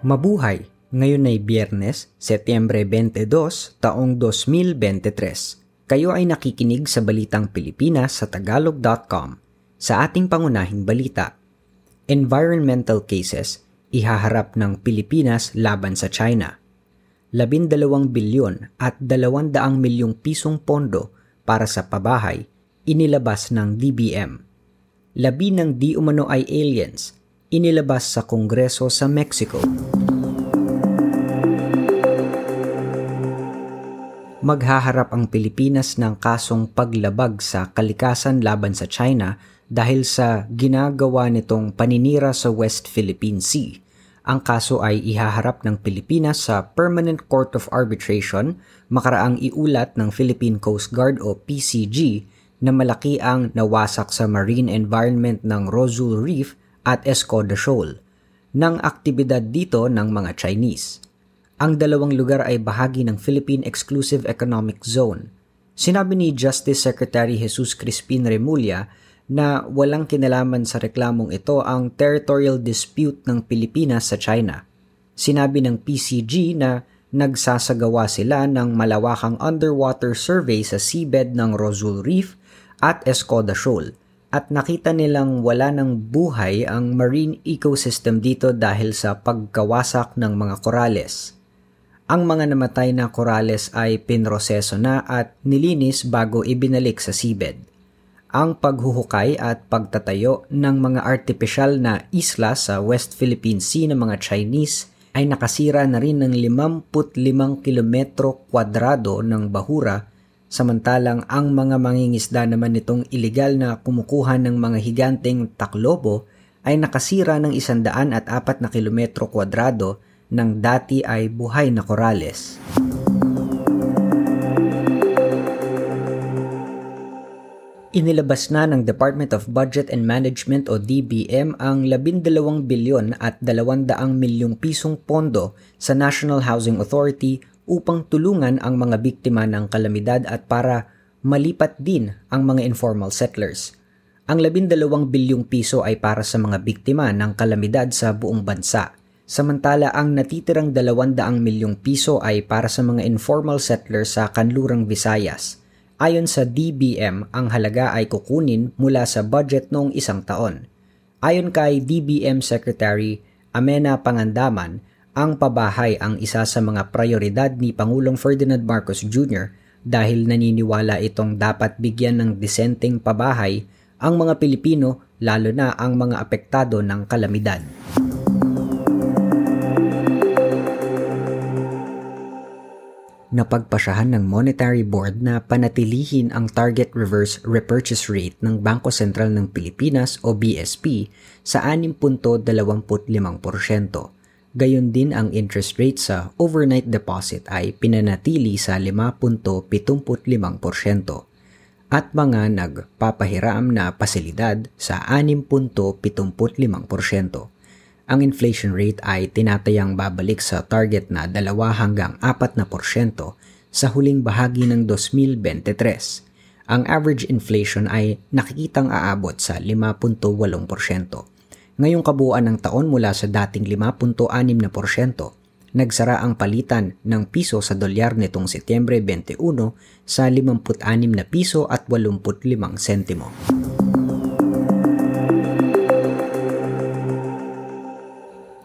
Mabuhay! Ngayon ay Biyernes, Setyembre 22, taong 2023. Kayo ay nakikinig sa Balitang Pilipinas sa Tagalog.com. Sa ating pangunahing balita, Environmental Cases, ihaharap ng Pilipinas laban sa China. 12 bilyon at 200 milyong pisong pondo para sa pabahay, inilabas ng DBM. Labi ng di umano ay aliens, inilabas sa Kongreso sa Mexico. maghaharap ang Pilipinas ng kasong paglabag sa kalikasan laban sa China dahil sa ginagawa nitong paninira sa West Philippine Sea. Ang kaso ay ihaharap ng Pilipinas sa Permanent Court of Arbitration makaraang iulat ng Philippine Coast Guard o PCG na malaki ang nawasak sa marine environment ng Rosul Reef at Escoda Shoal ng aktibidad dito ng mga Chinese. Ang dalawang lugar ay bahagi ng Philippine Exclusive Economic Zone. Sinabi ni Justice Secretary Jesus Crispin Remulla na walang kinalaman sa reklamong ito ang territorial dispute ng Pilipinas sa China. Sinabi ng PCG na nagsasagawa sila ng malawakang underwater survey sa seabed ng Rosul Reef at Escoda Shoal at nakita nilang wala ng buhay ang marine ecosystem dito dahil sa pagkawasak ng mga korales. Ang mga namatay na korales ay pinroseso na at nilinis bago ibinalik sa seabed. Ang paghuhukay at pagtatayo ng mga artificial na isla sa West Philippine Sea ng mga Chinese ay nakasira na rin ng 55 kilometro kwadrado ng bahura samantalang ang mga mangingisda naman nitong ilegal na kumukuha ng mga higanteng taklobo ay nakasira ng 104 na kilometro kwadrado ng dati ay buhay na korales. Inilabas na ng Department of Budget and Management o DBM ang 12 bilyon at 200 milyong pisong pondo sa National Housing Authority upang tulungan ang mga biktima ng kalamidad at para malipat din ang mga informal settlers. Ang 12 bilyong piso ay para sa mga biktima ng kalamidad sa buong bansa – Samantala ang natitirang 200 milyong piso ay para sa mga informal settlers sa Kanlurang Visayas. Ayon sa DBM, ang halaga ay kukunin mula sa budget noong isang taon. Ayon kay DBM Secretary Amena Pangandaman, ang pabahay ang isa sa mga prioridad ni Pangulong Ferdinand Marcos Jr. dahil naniniwala itong dapat bigyan ng disenteng pabahay ang mga Pilipino lalo na ang mga apektado ng kalamidad. napagpasyahan ng Monetary Board na panatilihin ang target reverse repurchase rate ng Bangko Sentral ng Pilipinas o BSP sa 6.25%. Gayon din ang interest rate sa overnight deposit ay pinanatili sa 5.75% at mga nagpapahiram na pasilidad sa 6.75% ang inflation rate ay tinatayang babalik sa target na 2 hanggang 4 na porsyento sa huling bahagi ng 2023. Ang average inflation ay nakikitang aabot sa 5.8%. Ngayong kabuuan ng taon mula sa dating 5.6 na porsyento, nagsara ang palitan ng piso sa dolyar nitong Setyembre 21 sa 56 na piso at 85 sentimo.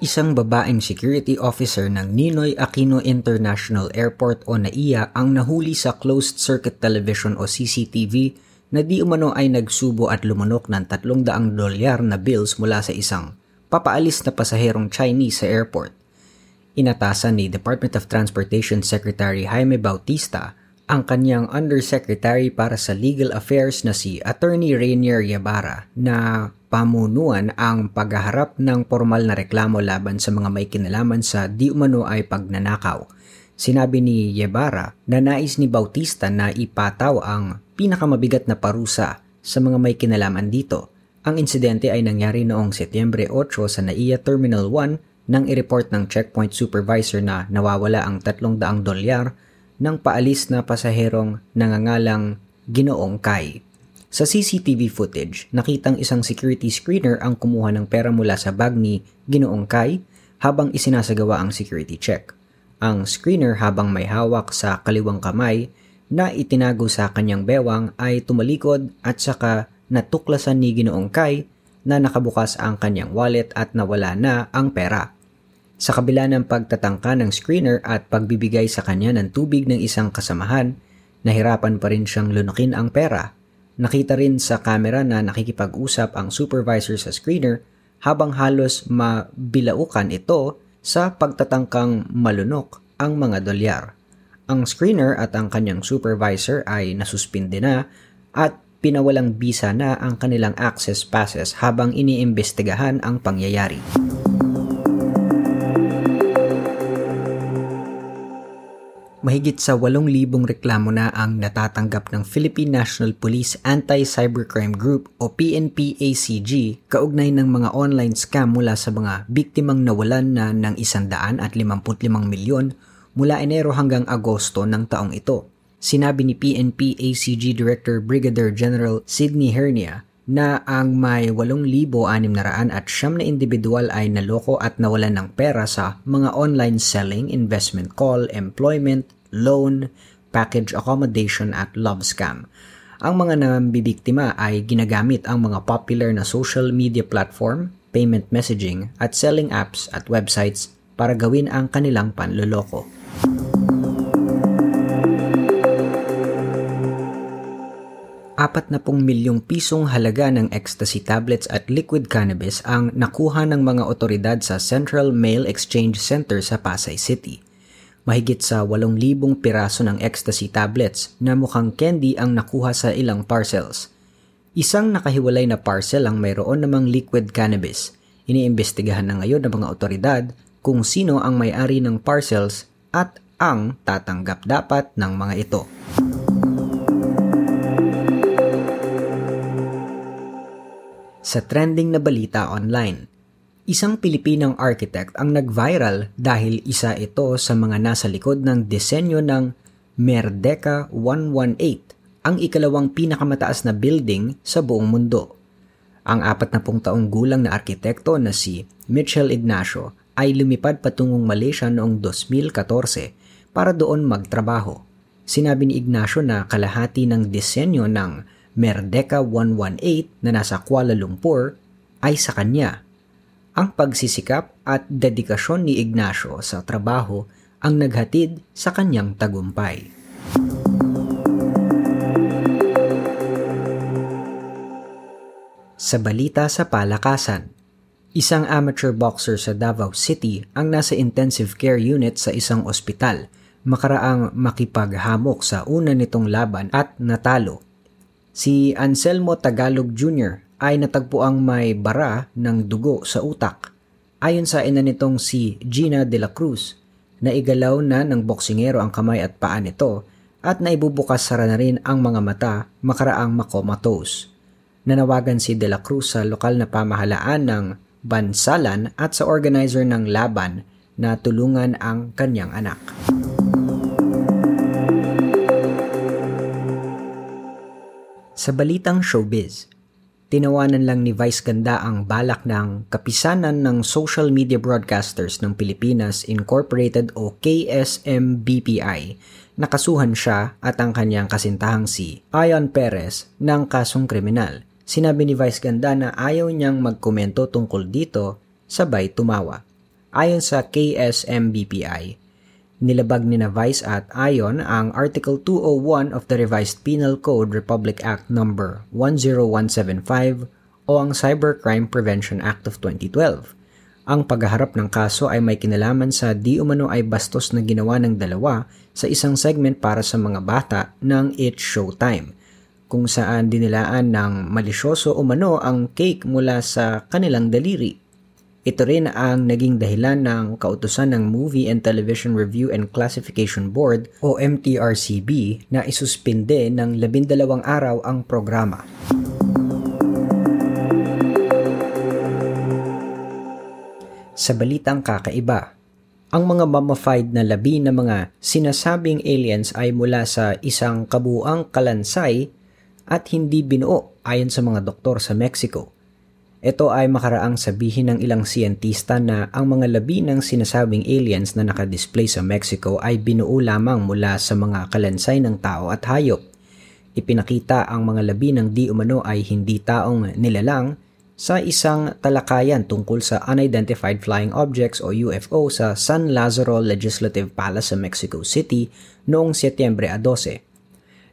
Isang babaeng security officer ng Ninoy Aquino International Airport o NAIA ang nahuli sa closed circuit television o CCTV na di umano ay nagsubo at lumanok ng 300 dolyar na bills mula sa isang papaalis na pasaherong Chinese sa airport. Inatasan ni Department of Transportation Secretary Jaime Bautista ang kanyang Undersecretary para sa Legal Affairs na si Attorney Rainier Yabara na pamunuan ang paghaharap ng formal na reklamo laban sa mga may kinalaman sa di umano ay pagnanakaw. Sinabi ni Yabara na nais ni Bautista na ipataw ang pinakamabigat na parusa sa mga may kinalaman dito. Ang insidente ay nangyari noong Setyembre 8 sa NAIA Terminal 1 nang i-report ng checkpoint supervisor na nawawala ang 300 dolyar ng paalis na pasaherong nangangalang Ginoong Kai. Sa CCTV footage, nakitang isang security screener ang kumuha ng pera mula sa bag ni Ginoong Kai habang isinasagawa ang security check. Ang screener habang may hawak sa kaliwang kamay na itinago sa kanyang bewang ay tumalikod at saka natuklasan ni Ginoong Kai na nakabukas ang kanyang wallet at nawala na ang pera. Sa kabila ng pagtatangka ng screener at pagbibigay sa kanya ng tubig ng isang kasamahan, nahirapan pa rin siyang lunukin ang pera. Nakita rin sa kamera na nakikipag-usap ang supervisor sa screener habang halos mabilaukan ito sa pagtatangkang malunok ang mga dolyar. Ang screener at ang kanyang supervisor ay nasuspinde na at pinawalang bisa na ang kanilang access passes habang iniimbestigahan ang pangyayari. Mahigit sa 8,000 reklamo na ang natatanggap ng Philippine National Police Anti-Cybercrime Group o PNP-ACG kaugnay ng mga online scam mula sa mga biktimang nawalan na ng 155 milyon mula Enero hanggang Agosto ng taong ito. Sinabi ni PNP ACG Director Brigadier General Sidney Hernia na ang may 8,600 at siyam na individual ay naloko at nawalan ng pera sa mga online selling, investment call, employment, loan, package accommodation at love scam. Ang mga nambibiktima ay ginagamit ang mga popular na social media platform, payment messaging at selling apps at websites para gawin ang kanilang panloloko. Apat na pong milyong pisong halaga ng ecstasy tablets at liquid cannabis ang nakuha ng mga otoridad sa Central Mail Exchange Center sa Pasay City. Mahigit sa 8,000 piraso ng ecstasy tablets na mukhang candy ang nakuha sa ilang parcels. Isang nakahiwalay na parcel ang mayroon namang liquid cannabis. Iniimbestigahan na ngayon ng mga otoridad kung sino ang may-ari ng parcels at ang tatanggap dapat ng mga ito. Sa trending na balita online, isang Pilipinang architect ang nag-viral dahil isa ito sa mga nasa likod ng disenyo ng Merdeka 118, ang ikalawang pinakamataas na building sa buong mundo. Ang apat na pung taong gulang na arkitekto na si Mitchell Ignacio ay lumipad patungong Malaysia noong 2014 para doon magtrabaho. Sinabi ni Ignacio na kalahati ng disenyo ng Merdeka 118 na nasa Kuala Lumpur ay sa kanya. Ang pagsisikap at dedikasyon ni Ignacio sa trabaho ang naghatid sa kanyang tagumpay. Sa balita sa palakasan, isang amateur boxer sa Davao City ang nasa intensive care unit sa isang ospital makaraang makipaghamok sa una nitong laban at natalo. Si Anselmo Tagalog Jr. ay natagpuang may bara ng dugo sa utak. Ayon sa ina nitong si Gina de la Cruz, naigalaw na ng boksingero ang kamay at paa nito at naibubukas sara na rin ang mga mata makaraang makomatose. Nanawagan si De La Cruz sa lokal na pamahalaan ng Bansalan at sa organizer ng laban na tulungan ang kanyang anak. Sa balitang showbiz, tinawanan lang ni Vice Ganda ang balak ng Kapisanan ng Social Media Broadcasters ng Pilipinas Incorporated o KSMBPI. Nakasuhan siya at ang kanyang kasintahang si Ayon Perez ng kasong kriminal. Sinabi ni Vice Ganda na ayaw niyang magkomento tungkol dito, sabay tumawa. Ayon sa KSMBPI, Nilabag ni na Vice at Ayon ang Article 201 of the Revised Penal Code Republic Act No. 10175 o ang Cybercrime Prevention Act of 2012. Ang paghaharap ng kaso ay may kinalaman sa di umano ay bastos na ginawa ng dalawa sa isang segment para sa mga bata ng It's Showtime, kung saan dinilaan ng malisyoso umano ang cake mula sa kanilang daliri ito rin ang naging dahilan ng kautusan ng Movie and Television Review and Classification Board o MTRCB na isuspinde ng labindalawang araw ang programa. Sa balitang kakaiba, ang mga mummified na labi ng mga sinasabing aliens ay mula sa isang kabuang kalansay at hindi binuo ayon sa mga doktor sa Mexico – Ito ay makaraang sabihin ng ilang siyentista na ang mga labi ng sinasabing aliens na nakadisplay sa Mexico ay binuo lamang mula sa mga kalansay ng tao at hayop. Ipinakita ang mga labi ng di umano ay hindi taong nilalang sa isang talakayan tungkol sa Unidentified Flying Objects o UFO sa San Lazaro Legislative Palace sa Mexico City noong Setyembre 12.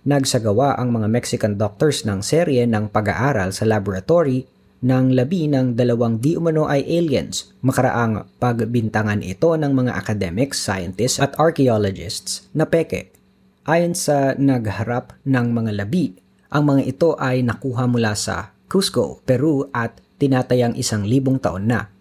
Nagsagawa ang mga Mexican doctors ng serye ng pag-aaral sa laboratory ng labi ng dalawang di umano ay aliens. Makaraang pagbintangan ito ng mga academics, scientists at archaeologists na peke. Ayon sa nagharap ng mga labi, ang mga ito ay nakuha mula sa Cusco, Peru at tinatayang isang libong taon na.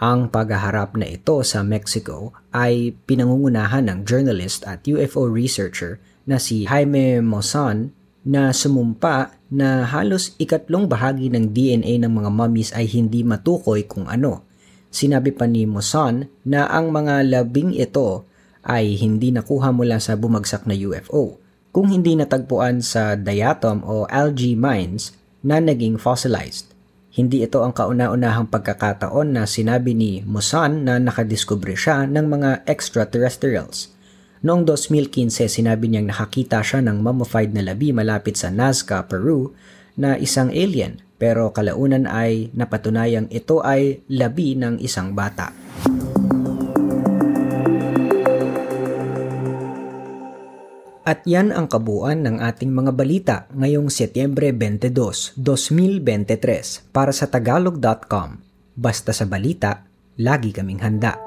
Ang paghaharap na ito sa Mexico ay pinangungunahan ng journalist at UFO researcher na si Jaime Mozan na sumumpa na halos ikatlong bahagi ng DNA ng mga mummies ay hindi matukoy kung ano. Sinabi pa ni Mosan na ang mga labing ito ay hindi nakuha mula sa bumagsak na UFO, kung hindi natagpuan sa diatom o algae mines na naging fossilized. Hindi ito ang kauna-unahang pagkakataon na sinabi ni Mosan na nakadiskubre siya ng mga extraterrestrials – Noong 2015, sinabi niyang nakakita siya ng mummified na labi malapit sa Nazca, Peru, na isang alien pero kalaunan ay napatunayang ito ay labi ng isang bata. At yan ang kabuuan ng ating mga balita ngayong Setyembre 22, 2023 para sa tagalog.com. Basta sa balita, lagi kaming handa.